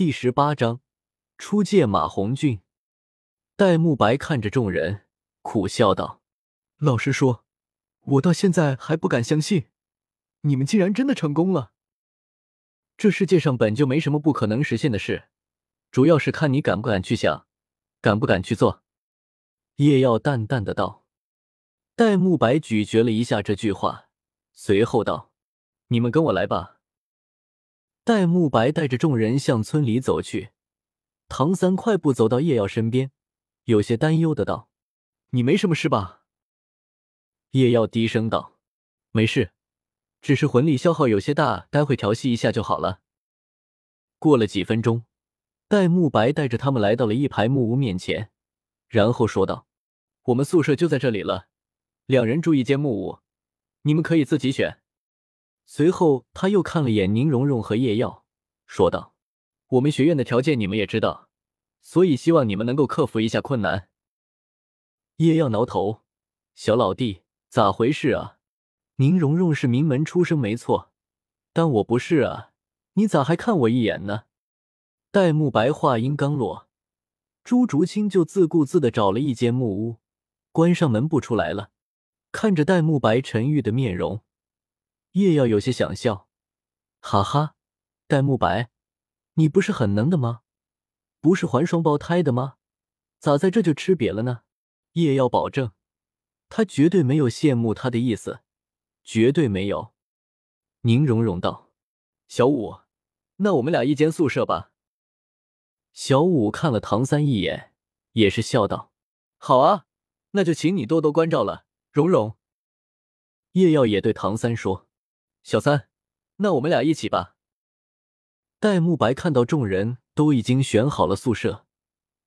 第十八章出界马红俊。戴沐白看着众人，苦笑道：“老实说，我到现在还不敢相信，你们竟然真的成功了。这世界上本就没什么不可能实现的事，主要是看你敢不敢去想，敢不敢去做。”叶耀淡淡的道。戴沐白咀嚼了一下这句话，随后道：“你们跟我来吧。”戴沐白带着众人向村里走去。唐三快步走到叶耀身边，有些担忧的道：“你没什么事吧？”叶耀低声道：“没事，只是魂力消耗有些大，待会调息一下就好了。”过了几分钟，戴沐白带着他们来到了一排木屋面前，然后说道：“我们宿舍就在这里了，两人住一间木屋，你们可以自己选。”随后，他又看了眼宁荣荣和叶耀，说道：“我们学院的条件你们也知道，所以希望你们能够克服一下困难。”叶耀挠头：“小老弟，咋回事啊？宁荣荣是名门出身没错，但我不是啊，你咋还看我一眼呢？”戴沐白话音刚落，朱竹清就自顾自的找了一间木屋，关上门不出来了，看着戴沐白沉郁的面容。叶耀有些想笑，哈哈，戴沐白，你不是很能的吗？不是还双胞胎的吗？咋在这就吃瘪了呢？叶耀保证，他绝对没有羡慕他的意思，绝对没有。宁荣荣道：“小五，那我们俩一间宿舍吧。”小五看了唐三一眼，也是笑道：“好啊，那就请你多多关照了，荣荣。”叶耀也对唐三说。小三，那我们俩一起吧。戴沐白看到众人都已经选好了宿舍，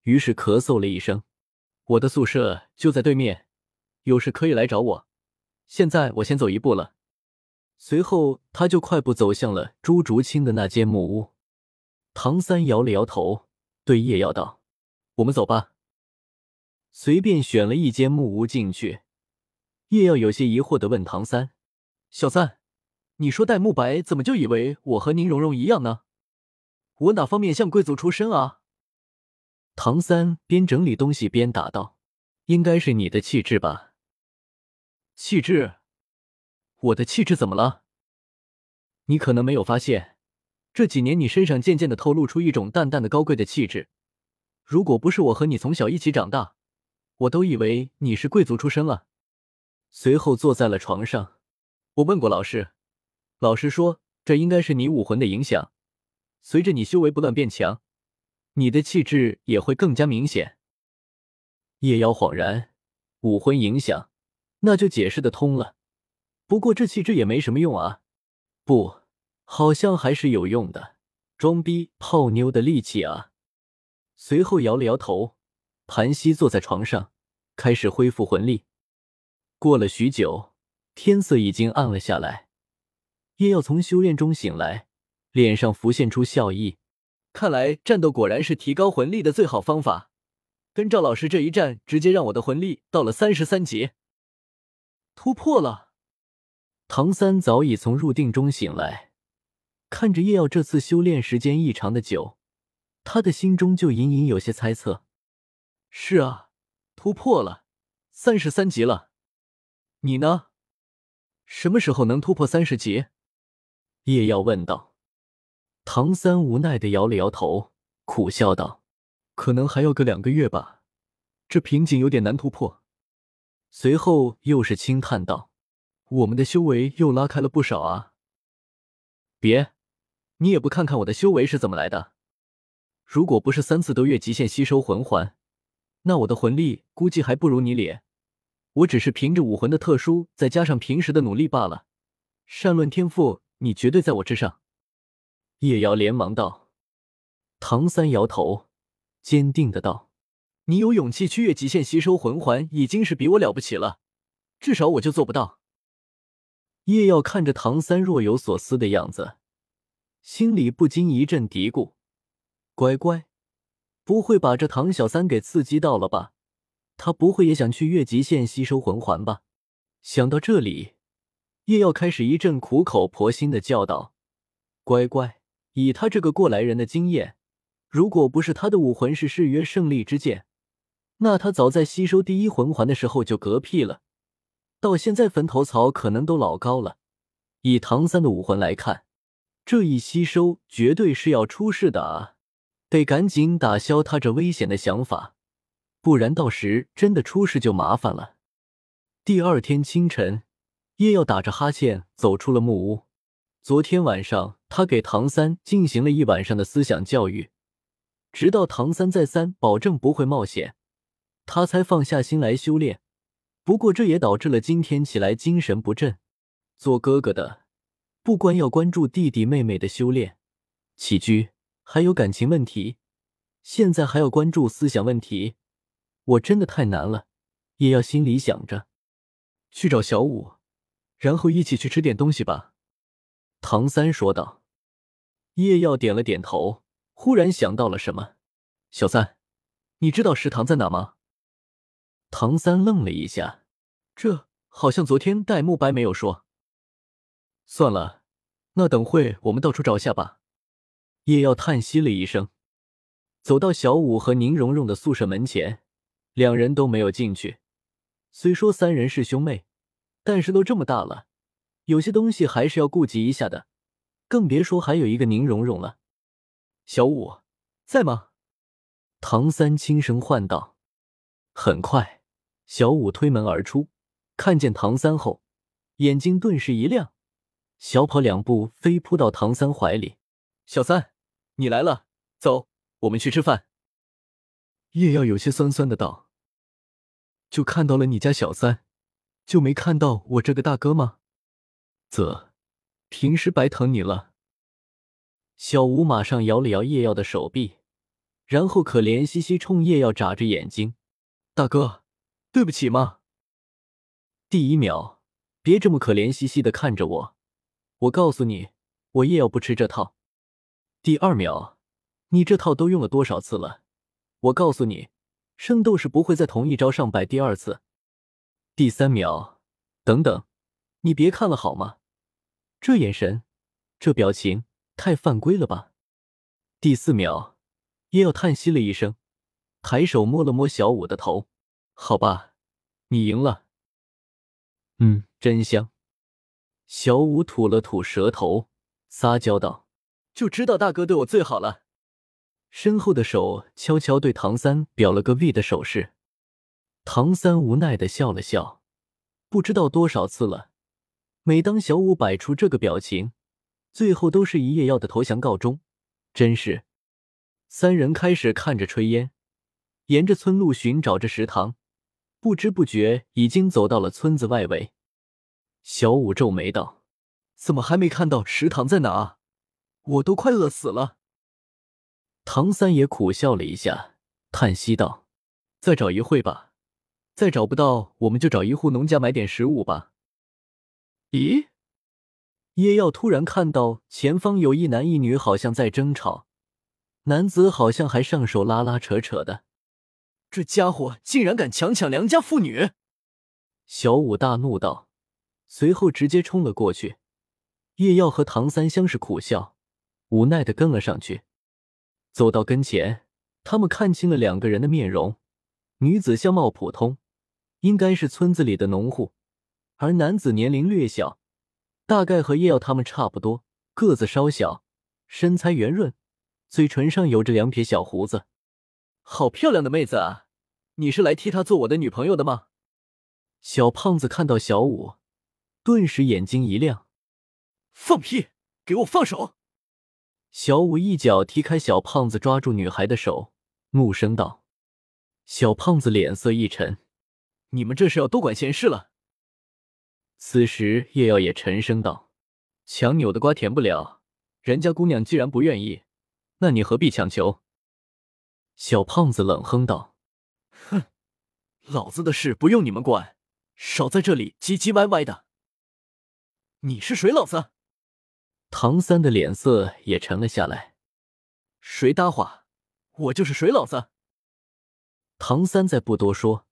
于是咳嗽了一声：“我的宿舍就在对面，有事可以来找我。现在我先走一步了。”随后，他就快步走向了朱竹清的那间木屋。唐三摇了摇头，对叶耀道：“我们走吧。”随便选了一间木屋进去，叶耀有些疑惑的问唐三：“小三。”你说戴沐白怎么就以为我和宁荣荣一样呢？我哪方面像贵族出身啊？唐三边整理东西边答道：“应该是你的气质吧？气质？我的气质怎么了？你可能没有发现，这几年你身上渐渐的透露出一种淡淡的高贵的气质。如果不是我和你从小一起长大，我都以为你是贵族出身了。”随后坐在了床上，我问过老师。老实说，这应该是你武魂的影响。随着你修为不断变强，你的气质也会更加明显。叶妖恍然，武魂影响，那就解释得通了。不过这气质也没什么用啊，不，好像还是有用的，装逼泡妞的利器啊。随后摇了摇头，盘膝坐在床上，开始恢复魂力。过了许久，天色已经暗了下来。叶耀从修炼中醒来，脸上浮现出笑意。看来战斗果然是提高魂力的最好方法。跟赵老师这一战，直接让我的魂力到了三十三级，突破了。唐三早已从入定中醒来，看着叶耀这次修炼时间异常的久，他的心中就隐隐有些猜测。是啊，突破了，三十三级了。你呢？什么时候能突破三十级？叶耀问道，唐三无奈的摇了摇头，苦笑道：“可能还要个两个月吧，这瓶颈有点难突破。”随后又是轻叹道：“我们的修为又拉开了不少啊。”别，你也不看看我的修为是怎么来的？如果不是三次都越极限吸收魂环，那我的魂力估计还不如你咧。我只是凭着武魂的特殊，再加上平时的努力罢了。善论天赋。你绝对在我之上，叶瑶连忙道。唐三摇头，坚定的道：“你有勇气去越极限吸收魂环，已经是比我了不起了，至少我就做不到。”叶耀看着唐三若有所思的样子，心里不禁一阵嘀咕：“乖乖，不会把这唐小三给刺激到了吧？他不会也想去越极限吸收魂环吧？”想到这里。叶耀开始一阵苦口婆心的教导：“乖乖，以他这个过来人的经验，如果不是他的武魂是誓约胜利之剑，那他早在吸收第一魂环的时候就嗝屁了。到现在坟头草可能都老高了。以唐三的武魂来看，这一吸收绝对是要出事的啊！得赶紧打消他这危险的想法，不然到时真的出事就麻烦了。第二天清晨，叶耀打着哈欠走出了木屋。昨天晚上，他给唐三进行了一晚上的思想教育，直到唐三再三保证不会冒险，他才放下心来修炼。不过，这也导致了今天起来精神不振。做哥哥的，不光要关注弟弟妹妹的修炼、起居，还有感情问题，现在还要关注思想问题，我真的太难了。也要心里想着，去找小五，然后一起去吃点东西吧。唐三说道。叶耀点了点头，忽然想到了什么：“小三，你知道食堂在哪吗？”唐三愣了一下，这好像昨天戴沐白没有说。算了，那等会我们到处找下吧。叶耀叹息了一声，走到小五和宁荣荣的宿舍门前，两人都没有进去。虽说三人是兄妹，但是都这么大了。有些东西还是要顾及一下的，更别说还有一个宁荣荣了。小五在吗？唐三轻声唤道。很快，小五推门而出，看见唐三后，眼睛顿时一亮，小跑两步飞扑到唐三怀里。小三，你来了，走，我们去吃饭。叶耀有些酸酸的道：“就看到了你家小三，就没看到我这个大哥吗？”啧，平时白疼你了。小吴马上摇了摇叶耀的手臂，然后可怜兮兮冲叶耀眨着眼睛：“大哥，对不起嘛。”第一秒，别这么可怜兮兮的看着我，我告诉你，我叶耀不吃这套。第二秒，你这套都用了多少次了？我告诉你，圣斗士不会在同一招上摆第二次。第三秒，等等，你别看了好吗？这眼神，这表情，太犯规了吧！第四秒，叶耀叹息了一声，抬手摸了摸小五的头。好吧，你赢了。嗯，真香。小五吐了吐舌头，撒娇道：“就知道大哥对我最好了。”身后的手悄悄对唐三表了个 V 的手势。唐三无奈的笑了笑，不知道多少次了。每当小五摆出这个表情，最后都是以夜要的投降告终。真是，三人开始看着炊烟，沿着村路寻找着食堂，不知不觉已经走到了村子外围。小五皱眉道：“怎么还没看到食堂在哪？我都快饿死了。”唐三也苦笑了一下，叹息道：“再找一会吧，再找不到，我们就找一户农家买点食物吧。”咦，叶耀突然看到前方有一男一女，好像在争吵，男子好像还上手拉拉扯扯的。这家伙竟然敢强抢良家妇女！小五大怒道，随后直接冲了过去。叶耀和唐三相视苦笑，无奈的跟了上去。走到跟前，他们看清了两个人的面容，女子相貌普通，应该是村子里的农户。而男子年龄略小，大概和叶耀他们差不多，个子稍小，身材圆润，嘴唇上有着两撇小胡子，好漂亮的妹子啊！你是来替她做我的女朋友的吗？小胖子看到小五，顿时眼睛一亮，放屁！给我放手！小五一脚踢开小胖子抓住女孩的手，怒声道：“小胖子脸色一沉，你们这是要多管闲事了。”此时，叶耀也沉声道：“强扭的瓜甜不了，人家姑娘既然不愿意，那你何必强求？”小胖子冷哼道：“哼，老子的事不用你们管，少在这里唧唧歪歪的。你是谁老子？”唐三的脸色也沉了下来：“谁搭话，我就是谁老子。”唐三再不多说，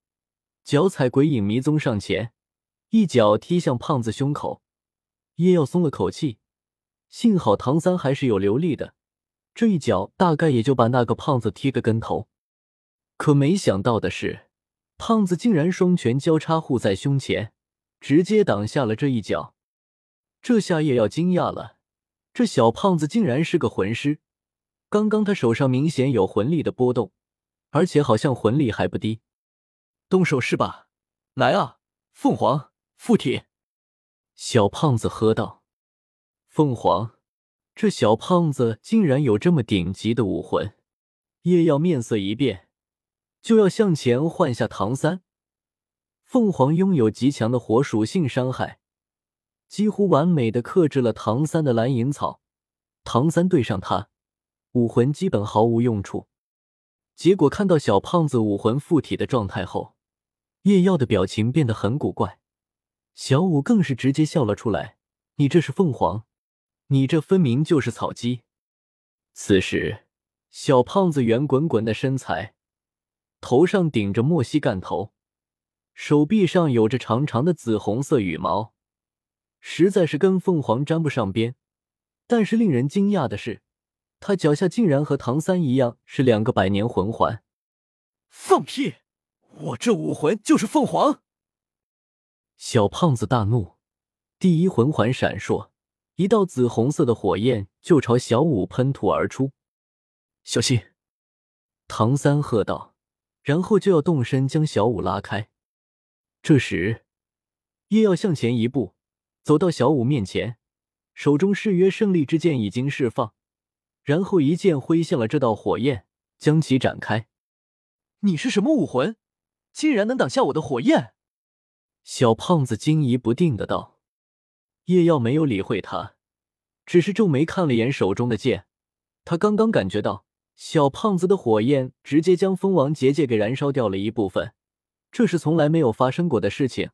脚踩鬼影迷踪上前。一脚踢向胖子胸口，叶耀松了口气，幸好唐三还是有留力的，这一脚大概也就把那个胖子踢个跟头。可没想到的是，胖子竟然双拳交叉护在胸前，直接挡下了这一脚。这下叶耀惊讶了，这小胖子竟然是个魂师。刚刚他手上明显有魂力的波动，而且好像魂力还不低。动手是吧？来啊，凤凰附体！小胖子喝道：“凤凰，这小胖子竟然有这么顶级的武魂！”叶耀面色一变，就要向前换下唐三。凤凰拥有极强的火属性伤害，几乎完美的克制了唐三的蓝银草。唐三对上他，武魂基本毫无用处。结果看到小胖子武魂附体的状态后，叶耀的表情变得很古怪，小五更是直接笑了出来：“你这是凤凰？你这分明就是草鸡！”此时，小胖子圆滚滚的身材，头上顶着莫西干头，手臂上有着长长的紫红色羽毛，实在是跟凤凰沾不上边。但是令人惊讶的是，他脚下竟然和唐三一样是两个百年魂环。放屁！我这武魂就是凤凰！小胖子大怒，第一魂环闪烁，一道紫红色的火焰就朝小五喷吐而出。小心！唐三喝道，然后就要动身将小五拉开。这时，叶耀向前一步，走到小五面前，手中誓约胜利之剑已经释放，然后一剑挥向了这道火焰，将其展开。你是什么武魂？竟然能挡下我的火焰！小胖子惊疑不定的道。叶耀没有理会他，只是皱眉看了眼手中的剑。他刚刚感觉到小胖子的火焰直接将蜂王结界给燃烧掉了一部分，这是从来没有发生过的事情。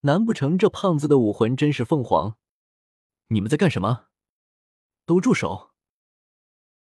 难不成这胖子的武魂真是凤凰？你们在干什么？都住手！